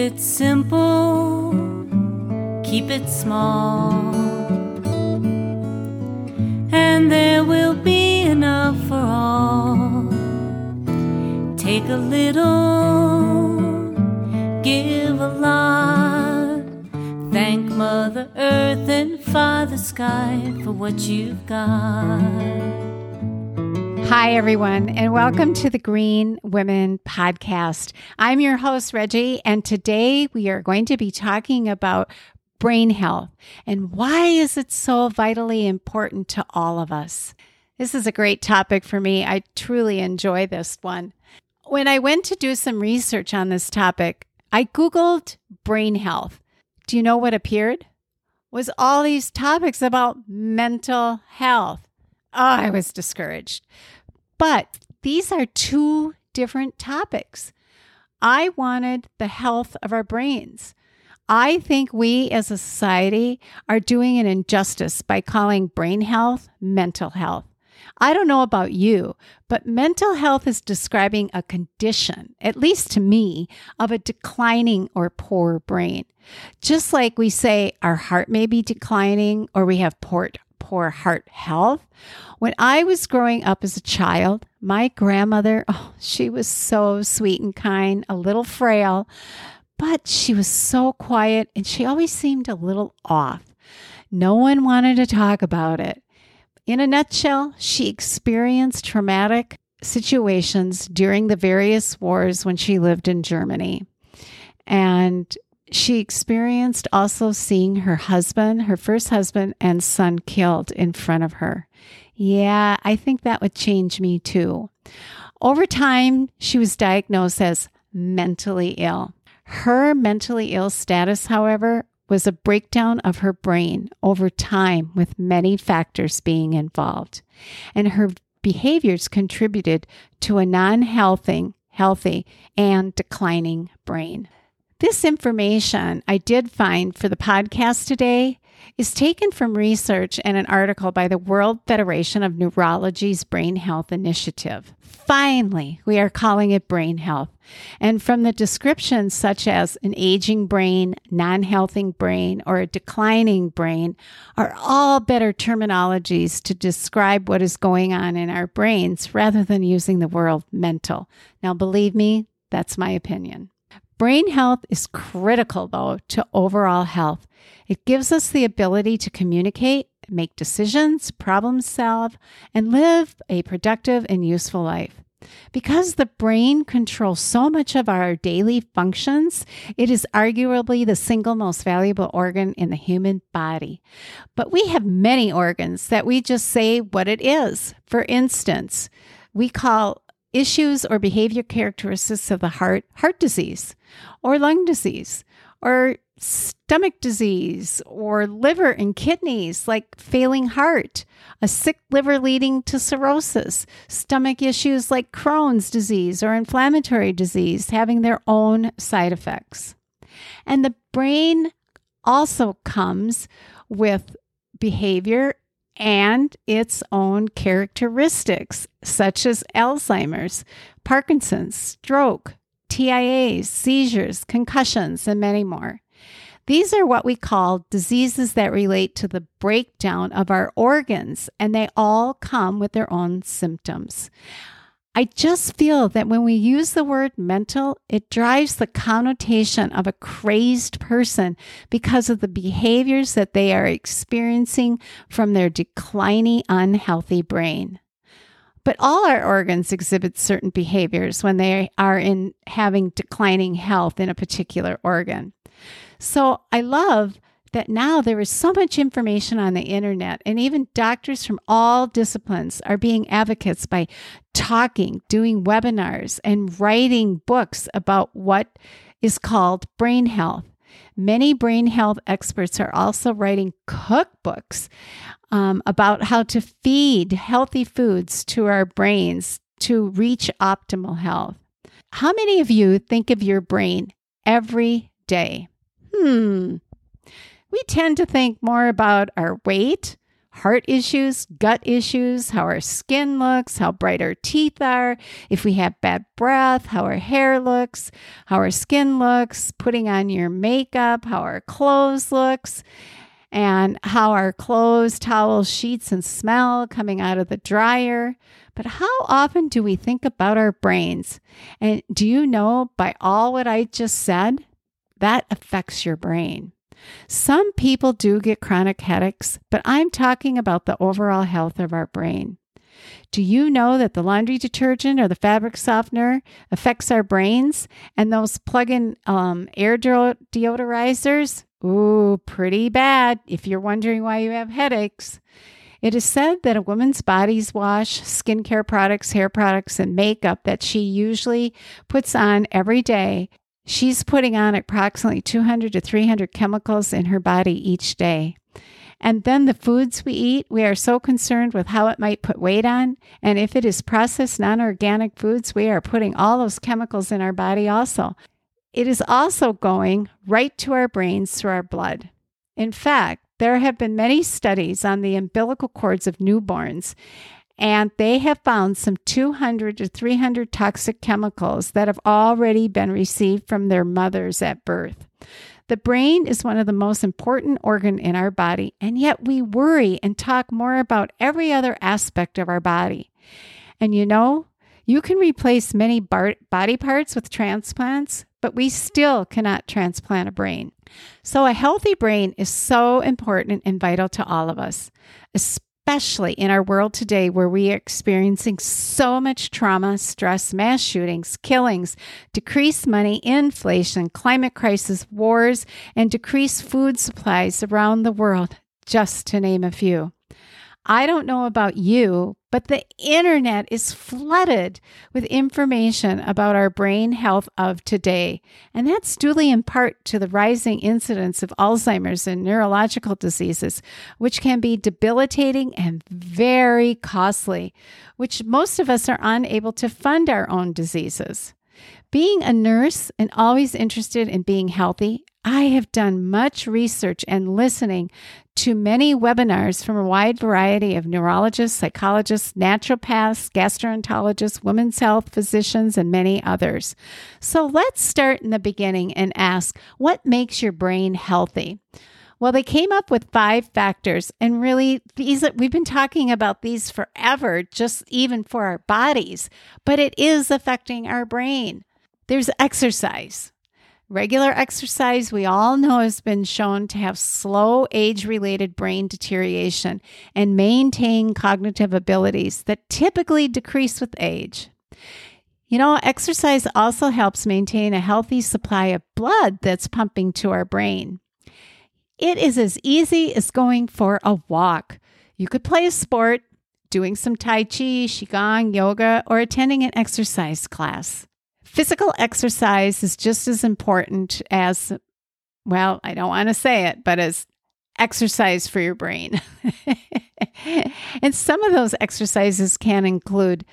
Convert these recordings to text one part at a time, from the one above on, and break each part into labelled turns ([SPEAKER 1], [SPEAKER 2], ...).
[SPEAKER 1] it simple, keep it small, and there will be enough for all. Take a little, give a lot. Thank Mother Earth and Father Sky for what you've got.
[SPEAKER 2] Hi, everyone, and welcome to the Green Women Podcast. I'm your host, Reggie, and today we are going to be talking about brain health and why is it so vitally important to all of us. This is a great topic for me. I truly enjoy this one. When I went to do some research on this topic, I Googled brain health. Do you know what appeared? Was all these topics about mental health. Oh, I was discouraged. But these are two different topics. I wanted the health of our brains. I think we as a society are doing an injustice by calling brain health mental health. I don't know about you, but mental health is describing a condition, at least to me, of a declining or poor brain. Just like we say our heart may be declining or we have poor, poor heart health. When I was growing up as a child, my grandmother, oh, she was so sweet and kind, a little frail, but she was so quiet and she always seemed a little off. No one wanted to talk about it. In a nutshell, she experienced traumatic situations during the various wars when she lived in Germany. And she experienced also seeing her husband, her first husband, and son killed in front of her. Yeah, I think that would change me too. Over time, she was diagnosed as mentally ill. Her mentally ill status, however, was a breakdown of her brain over time, with many factors being involved. And her behaviors contributed to a non healthy, healthy, and declining brain. This information I did find for the podcast today is taken from research and an article by the World Federation of Neurology's Brain Health Initiative. Finally, we are calling it brain health. And from the descriptions such as an aging brain, non healthy brain, or a declining brain are all better terminologies to describe what is going on in our brains rather than using the word mental. Now, believe me, that's my opinion. Brain health is critical, though, to overall health. It gives us the ability to communicate, make decisions, problem solve, and live a productive and useful life. Because the brain controls so much of our daily functions, it is arguably the single most valuable organ in the human body. But we have many organs that we just say what it is. For instance, we call issues or behavior characteristics of the heart heart disease or lung disease or stomach disease or liver and kidneys like failing heart, a sick liver leading to cirrhosis, stomach issues like Crohn's disease or inflammatory disease having their own side effects. And the brain also comes with behavior and its own characteristics, such as Alzheimer's, Parkinson's, stroke, TIAs, seizures, concussions, and many more. These are what we call diseases that relate to the breakdown of our organs, and they all come with their own symptoms. I just feel that when we use the word mental, it drives the connotation of a crazed person because of the behaviors that they are experiencing from their declining, unhealthy brain. But all our organs exhibit certain behaviors when they are in having declining health in a particular organ. So I love that now there is so much information on the internet, and even doctors from all disciplines are being advocates by talking, doing webinars, and writing books about what is called brain health. Many brain health experts are also writing cookbooks um, about how to feed healthy foods to our brains to reach optimal health. How many of you think of your brain every day? Hmm, we tend to think more about our weight, heart issues, gut issues, how our skin looks, how bright our teeth are, if we have bad breath, how our hair looks, how our skin looks, putting on your makeup, how our clothes looks, and how our clothes, towels, sheets and smell coming out of the dryer. But how often do we think about our brains? And do you know by all what I just said, that affects your brain. Some people do get chronic headaches, but I'm talking about the overall health of our brain. Do you know that the laundry detergent or the fabric softener affects our brains? And those plug in um, air deodorizers? Ooh, pretty bad if you're wondering why you have headaches. It is said that a woman's body's wash, skincare products, hair products, and makeup that she usually puts on every day She's putting on approximately 200 to 300 chemicals in her body each day. And then the foods we eat, we are so concerned with how it might put weight on. And if it is processed non organic foods, we are putting all those chemicals in our body also. It is also going right to our brains through our blood. In fact, there have been many studies on the umbilical cords of newborns, and they have found some 200 to 300 toxic chemicals that have already been received from their mothers at birth. The brain is one of the most important organ in our body, and yet we worry and talk more about every other aspect of our body. And you know, you can replace many bar- body parts with transplants, but we still cannot transplant a brain. So, a healthy brain is so important and vital to all of us, especially especially in our world today where we are experiencing so much trauma, stress, mass shootings, killings, decreased money, inflation, climate crisis, wars, and decreased food supplies around the world, just to name a few. I don't know about you, but the internet is flooded with information about our brain health of today. And that's due in part to the rising incidence of Alzheimer's and neurological diseases, which can be debilitating and very costly, which most of us are unable to fund our own diseases. Being a nurse and always interested in being healthy, I have done much research and listening to many webinars from a wide variety of neurologists, psychologists, naturopaths, gastroenterologists, women's health physicians, and many others. So let's start in the beginning and ask what makes your brain healthy? Well, they came up with five factors, and really, these we've been talking about these forever, just even for our bodies, but it is affecting our brain. There's exercise. Regular exercise, we all know, has been shown to have slow age related brain deterioration and maintain cognitive abilities that typically decrease with age. You know, exercise also helps maintain a healthy supply of blood that's pumping to our brain. It is as easy as going for a walk. You could play a sport, doing some Tai Chi, Qigong, yoga, or attending an exercise class. Physical exercise is just as important as, well, I don't want to say it, but as exercise for your brain. and some of those exercises can include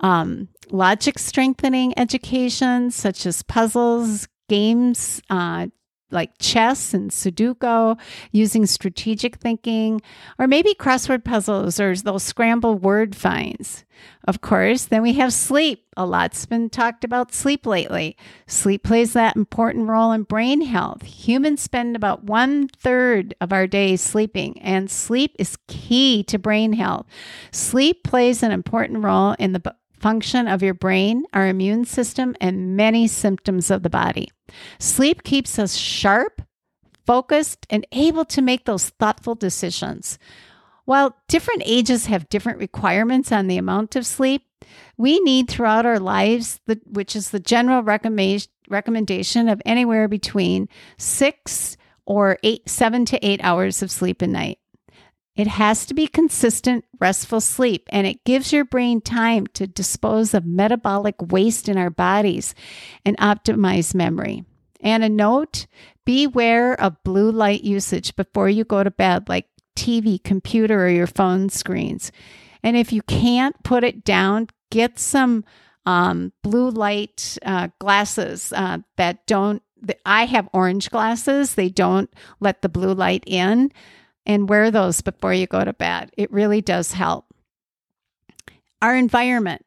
[SPEAKER 2] um, logic strengthening education, such as puzzles, games, uh, like chess and Sudoku, using strategic thinking, or maybe crossword puzzles or those scramble word finds. Of course, then we have sleep. A lot's been talked about sleep lately. Sleep plays that important role in brain health. Humans spend about one third of our days sleeping, and sleep is key to brain health. Sleep plays an important role in the function of your brain, our immune system, and many symptoms of the body. Sleep keeps us sharp, focused, and able to make those thoughtful decisions. While different ages have different requirements on the amount of sleep, we need throughout our lives, which is the general recommendation of anywhere between six or eight, seven to eight hours of sleep a night. It has to be consistent, restful sleep, and it gives your brain time to dispose of metabolic waste in our bodies and optimize memory. And a note beware of blue light usage before you go to bed, like TV, computer, or your phone screens. And if you can't put it down, get some um, blue light uh, glasses uh, that don't. I have orange glasses, they don't let the blue light in and wear those before you go to bed. It really does help. Our environment.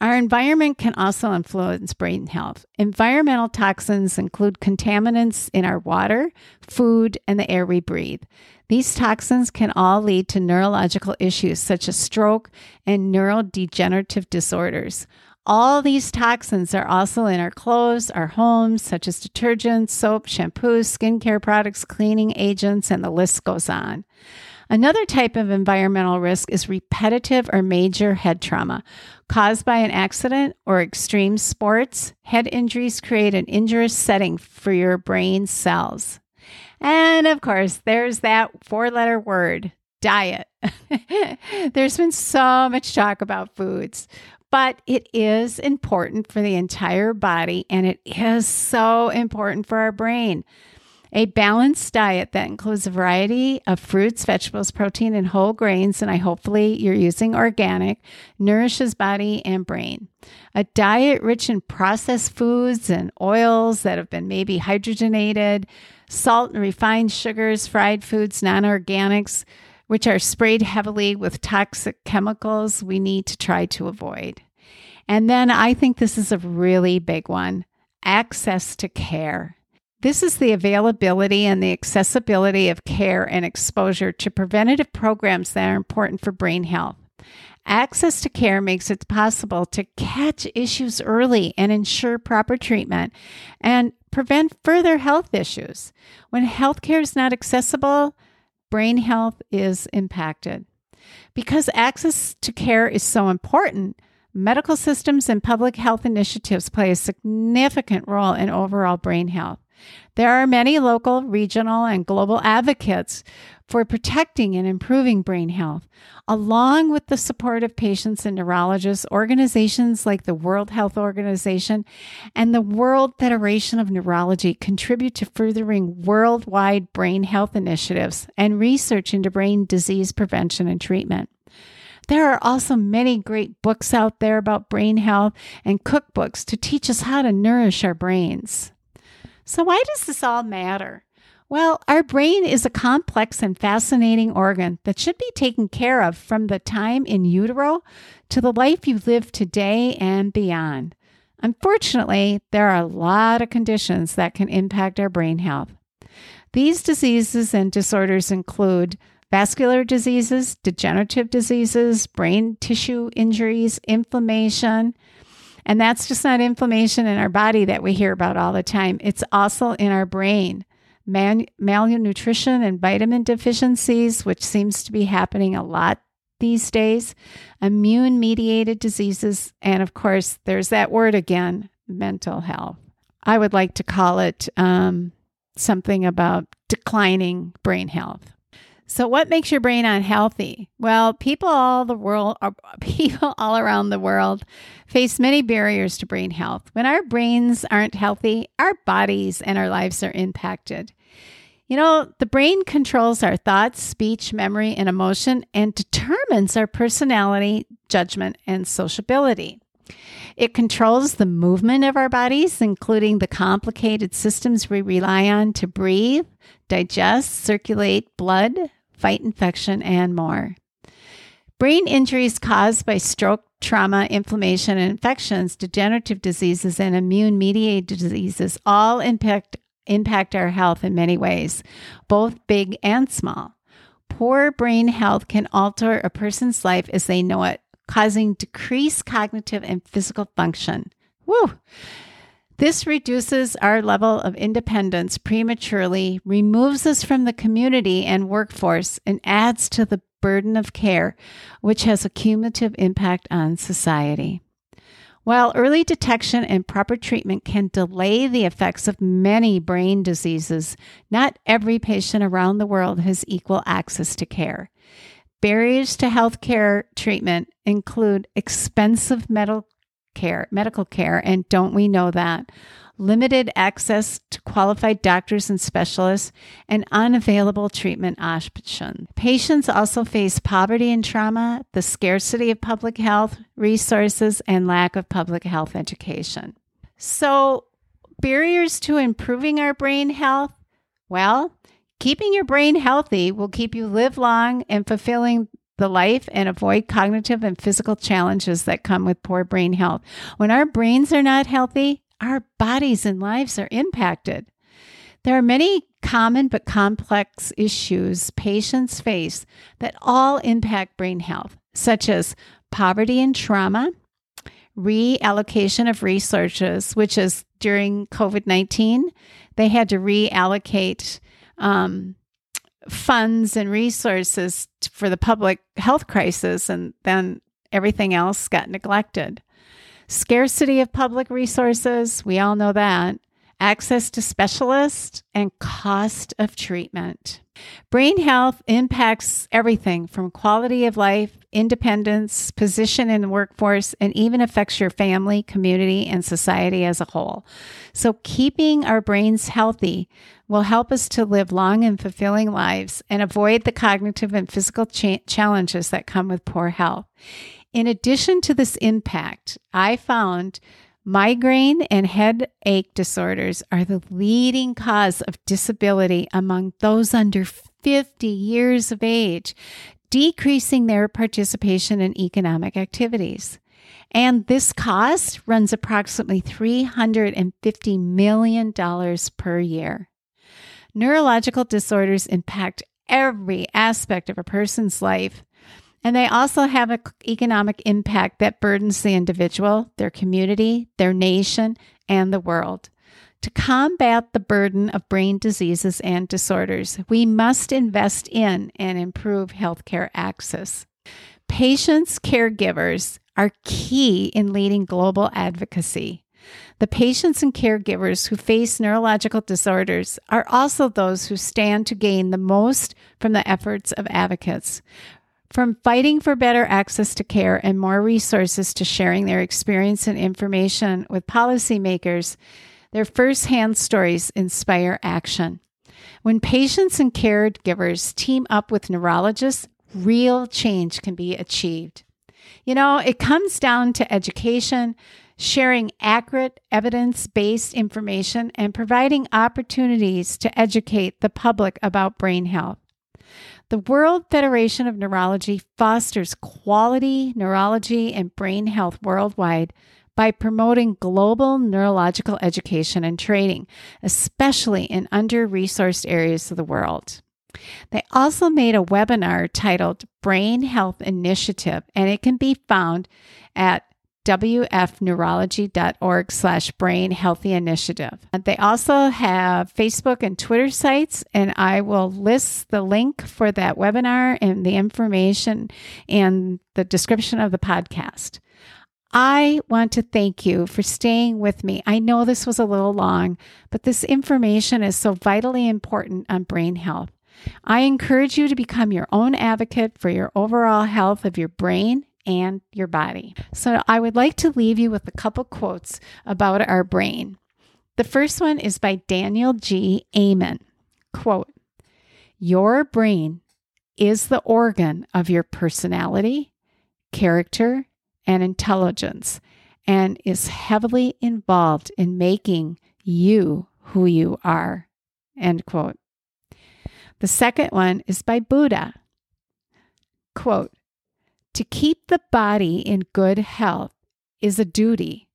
[SPEAKER 2] Our environment can also influence brain health. Environmental toxins include contaminants in our water, food, and the air we breathe. These toxins can all lead to neurological issues such as stroke and neurodegenerative disorders. All these toxins are also in our clothes, our homes, such as detergents, soap, shampoos, skincare products, cleaning agents, and the list goes on. Another type of environmental risk is repetitive or major head trauma. Caused by an accident or extreme sports, head injuries create an injurious setting for your brain cells. And of course, there's that four letter word diet. There's been so much talk about foods, but it is important for the entire body and it is so important for our brain. A balanced diet that includes a variety of fruits, vegetables, protein, and whole grains, and I hopefully you're using organic, nourishes body and brain. A diet rich in processed foods and oils that have been maybe hydrogenated, salt and refined sugars, fried foods, non organics, which are sprayed heavily with toxic chemicals, we need to try to avoid. And then I think this is a really big one access to care. This is the availability and the accessibility of care and exposure to preventative programs that are important for brain health. Access to care makes it possible to catch issues early and ensure proper treatment and prevent further health issues. When healthcare is not accessible, brain health is impacted. Because access to care is so important, medical systems and public health initiatives play a significant role in overall brain health. There are many local, regional, and global advocates for protecting and improving brain health, along with the support of patients and neurologists, organizations like the World Health Organization and the World Federation of Neurology contribute to furthering worldwide brain health initiatives and research into brain disease prevention and treatment. There are also many great books out there about brain health and cookbooks to teach us how to nourish our brains. So, why does this all matter? Well, our brain is a complex and fascinating organ that should be taken care of from the time in utero to the life you live today and beyond. Unfortunately, there are a lot of conditions that can impact our brain health. These diseases and disorders include vascular diseases, degenerative diseases, brain tissue injuries, inflammation, and that's just not inflammation in our body that we hear about all the time. It's also in our brain. Man- malnutrition and vitamin deficiencies, which seems to be happening a lot these days, immune mediated diseases, and of course, there's that word again mental health. I would like to call it um, something about declining brain health. So, what makes your brain unhealthy? Well, people all the world, uh, people all around the world, face many barriers to brain health. When our brains aren't healthy, our bodies and our lives are impacted. You know, the brain controls our thoughts, speech, memory, and emotion, and determines our personality, judgment, and sociability. It controls the movement of our bodies, including the complicated systems we rely on to breathe, digest, circulate blood, fight infection, and more. Brain injuries caused by stroke, trauma, inflammation, and infections, degenerative diseases, and immune mediated diseases all impact, impact our health in many ways, both big and small. Poor brain health can alter a person's life as they know it, causing decreased cognitive and physical function. Woo! This reduces our level of independence prematurely, removes us from the community and workforce, and adds to the burden of care, which has a cumulative impact on society. While early detection and proper treatment can delay the effects of many brain diseases, not every patient around the world has equal access to care. Barriers to healthcare treatment include expensive medical care, medical care, and don't we know that? Limited access to qualified doctors and specialists, and unavailable treatment options. Patients also face poverty and trauma, the scarcity of public health resources, and lack of public health education. So, barriers to improving our brain health? Well, Keeping your brain healthy will keep you live long and fulfilling the life and avoid cognitive and physical challenges that come with poor brain health. When our brains are not healthy, our bodies and lives are impacted. There are many common but complex issues patients face that all impact brain health, such as poverty and trauma, reallocation of resources, which is during COVID 19, they had to reallocate um, funds and resources for the public health crisis, and then everything else got neglected. Scarcity of public resources, we all know that access to specialists, and cost of treatment. Brain health impacts everything from quality of life, independence, position in the workforce, and even affects your family, community, and society as a whole. So, keeping our brains healthy will help us to live long and fulfilling lives and avoid the cognitive and physical cha- challenges that come with poor health. In addition to this impact, I found Migraine and headache disorders are the leading cause of disability among those under 50 years of age, decreasing their participation in economic activities. And this cost runs approximately $350 million per year. Neurological disorders impact every aspect of a person's life, and they also have an economic impact that burdens the individual, their community, their nation, and the world. To combat the burden of brain diseases and disorders, we must invest in and improve healthcare access. Patients, caregivers are key in leading global advocacy. The patients and caregivers who face neurological disorders are also those who stand to gain the most from the efforts of advocates. From fighting for better access to care and more resources to sharing their experience and information with policymakers, their firsthand stories inspire action. When patients and caregivers team up with neurologists, real change can be achieved. You know, it comes down to education, sharing accurate, evidence based information, and providing opportunities to educate the public about brain health. The World Federation of Neurology fosters quality neurology and brain health worldwide by promoting global neurological education and training, especially in under resourced areas of the world. They also made a webinar titled Brain Health Initiative, and it can be found at wfneurology.org slash brain healthy initiative. They also have Facebook and Twitter sites, and I will list the link for that webinar and the information and the description of the podcast. I want to thank you for staying with me. I know this was a little long, but this information is so vitally important on brain health. I encourage you to become your own advocate for your overall health of your brain and your body. So I would like to leave you with a couple quotes about our brain. The first one is by Daniel G. Amen. Quote, Your brain is the organ of your personality, character, and intelligence, and is heavily involved in making you who you are. End quote. The second one is by Buddha. Quote, to keep the body in good health is a duty.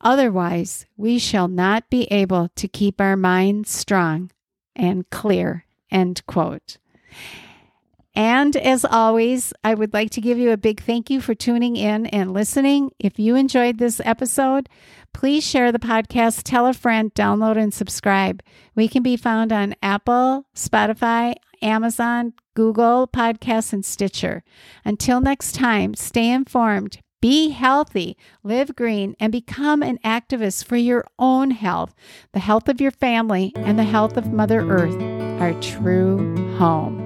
[SPEAKER 2] Otherwise, we shall not be able to keep our minds strong and clear. End quote. And as always, I would like to give you a big thank you for tuning in and listening. If you enjoyed this episode, please share the podcast, tell a friend, download, and subscribe. We can be found on Apple, Spotify, Amazon, Google Podcasts, and Stitcher. Until next time, stay informed, be healthy, live green, and become an activist for your own health, the health of your family, and the health of Mother Earth, our true home.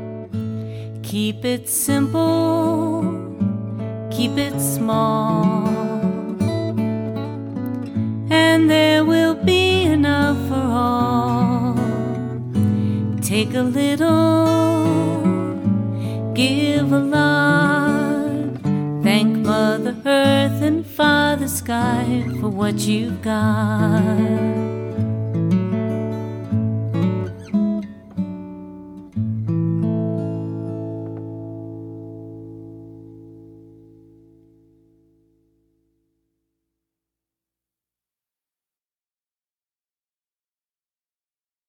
[SPEAKER 1] Keep it simple, keep it small, and there will be enough for all. Take a little give a lot. Thank Mother Earth and Father Sky for what you've got.